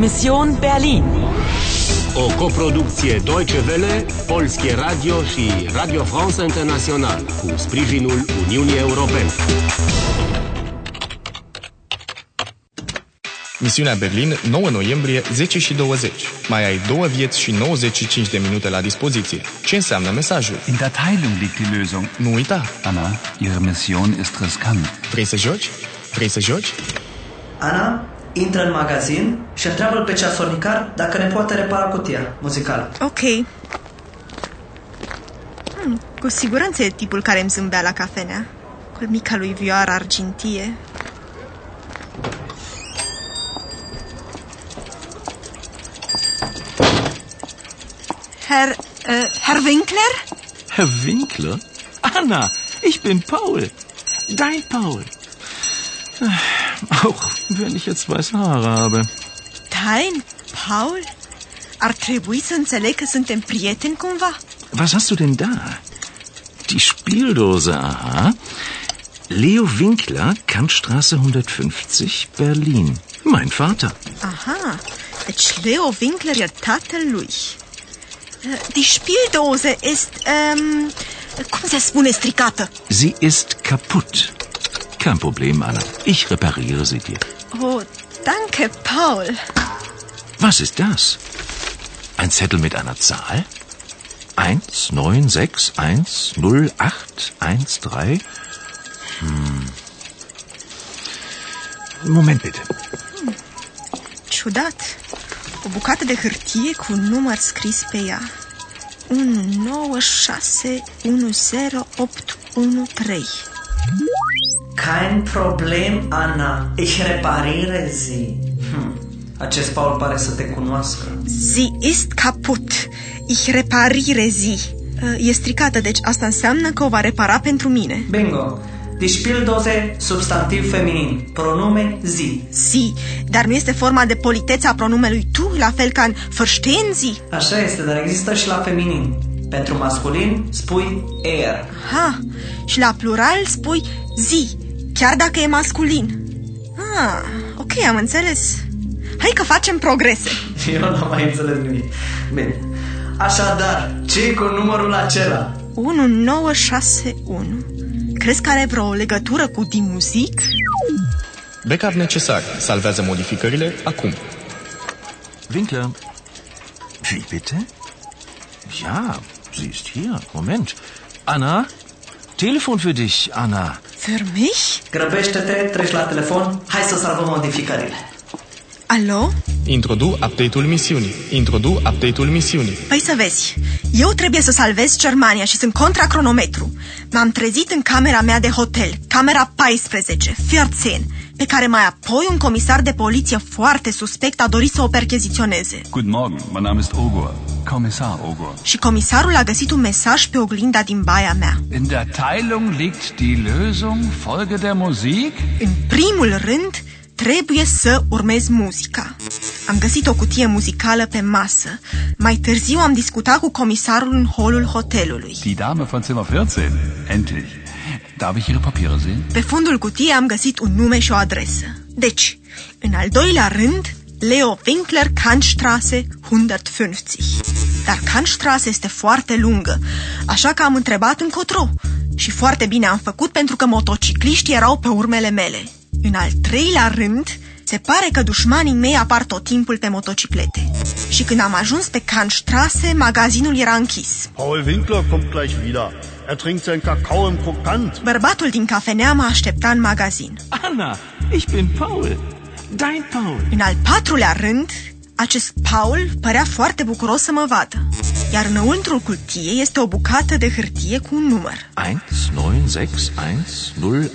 Mission Berlin. O coproducție Deutsche Welle, Polskie Radio și Radio France International cu sprijinul Uniunii Europene. Misiunea Berlin, 9 noiembrie, 10 și 20. Mai ai două vieți și 95 de minute la dispoziție. Ce înseamnă mesajul? In der Teilung liegt die Lösung. Nu uita! Anna, Ihre Mission ist riskant. Vrei să joci? Vrei să joci? Ana intră în magazin și întreabă pe ceasornicar dacă ne poate repara cutia muzicală. Ok. Hmm, cu siguranță e tipul care îmi zâmbea la cafenea. Cu mica lui vioară argintie. Herr, äh, Herr Winkler? Herr Winkler? Anna, ich bin Paul. Dein Paul. Auch wenn ich jetzt weiße Haare habe. Dein Paul? Ar trebui să înțeleg că suntem prieteni cumva? Was hast du denn da? Die Spieldose, aha. Leo Winkler, Kantstraße 150, Berlin. Mein Vater. Aha, deci Leo Winkler e tatălui. Äh, Die Spieldose ist, ähm, cum se spune stricată? Sie ist kaputt. Kein Problem, Anna. Ich repariere sie dir. Oh, danke, Paul. Was ist das? Ein Zettel mit einer Zahl? 1, 9, 6, 1, 0, 8, 1, 3. Hm. Moment bitte. Ciudat. O bucată de hârtie cu un număr scris pe ea. 196108113. Kein Problem, Ana. Ich repariere sie. Hm. Acest Paul pare să te cunoască. Sie ist kaputt. Ich repariere sie. E stricată, deci asta înseamnă că o va repara pentru mine. Bingo. Die Spieldose, substantiv feminin. Pronume sie. Sie, dar nu este forma de politețe a pronumelui tu, la fel ca în verstehen Sie? Așa este, dar există și la feminin. Pentru masculin spui er. Ha, și la plural spui zi, chiar dacă e masculin. Ah, ok, am înțeles. Hai că facem progrese. Eu n-am mai înțeles nimic. Bine. Așadar, ce cu numărul acela? 1961. Crezi că are vreo legătură cu Die Musik? Backup necesar. Salvează modificările acum. Winkler. Wie bitte? Ja, sie ist hier. Moment. Anna? Telefon für dich, Anna. Für mich? Grăbește-te, treci la telefon, hai să salvăm modificările. Alo? Introdu update-ul misiunii. Introdu update-ul misiunii. Păi să vezi, eu trebuie să salvez Germania și sunt contra cronometru. M-am trezit în camera mea de hotel, camera 14, 14, pe care mai apoi un comisar de poliție foarte suspect a dorit să o percheziționeze. Guten Morgen, mein Name ist Ogor, Kommissar Ogor. Și comisarul a găsit un mesaj pe oglinda din baia mea. In der Teilung liegt die Lösung, Folge der Musik? În primul rând, trebuie să urmez muzica. Am găsit o cutie muzicală pe masă. Mai târziu am discutat cu comisarul în holul hotelului. Die Dame von Zimmer 14. Endlich. Darf ich Ihre Papiere sehen? Pe fundul cutiei am găsit un nume și o adresă. Deci, în al doilea rând, Leo Winkler, Kantstraße 150. Dar Kantstraße este foarte lungă, așa că am întrebat încotro. Și foarte bine am făcut pentru că motocicliștii erau pe urmele mele. În al treilea rând, se pare că dușmanii mei apar tot timpul pe motociclete. Și când am ajuns pe Kantstraße, magazinul era închis. Paul Winkler kommt gleich wieder. Er trinkt seinen Kakao im Krokant. Bărbatul din cafenea mă aștepta în magazin. Anna, ich bin Paul. Dein Paul. În al patrulea rând, acest Paul părea foarte bucuros să mă vadă. Iar înăuntrul cutiei este o bucată de hârtie cu un număr. 1, 9, 6, 1, 0, 8,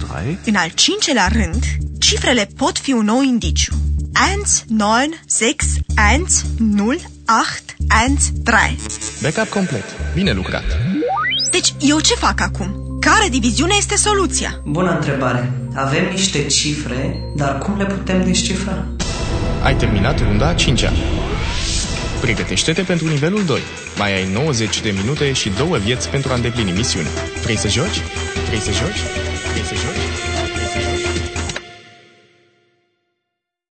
1, 3. În al cincelea rând, cifrele pot fi un nou indiciu. 1, 9, 6, 1, 0, 8, 1, 3. Backup complet. Bine lucrat. Deci, eu ce fac acum? Care diviziune este soluția? Bună întrebare. Avem niște cifre, dar cum le putem descifra? Ai terminat runda a cincea. Pregătește-te pentru nivelul 2. Mai ai 90 de minute și două vieți pentru a îndeplini misiunea. Vrei să joci? Vrei să joci? Vrei să joci?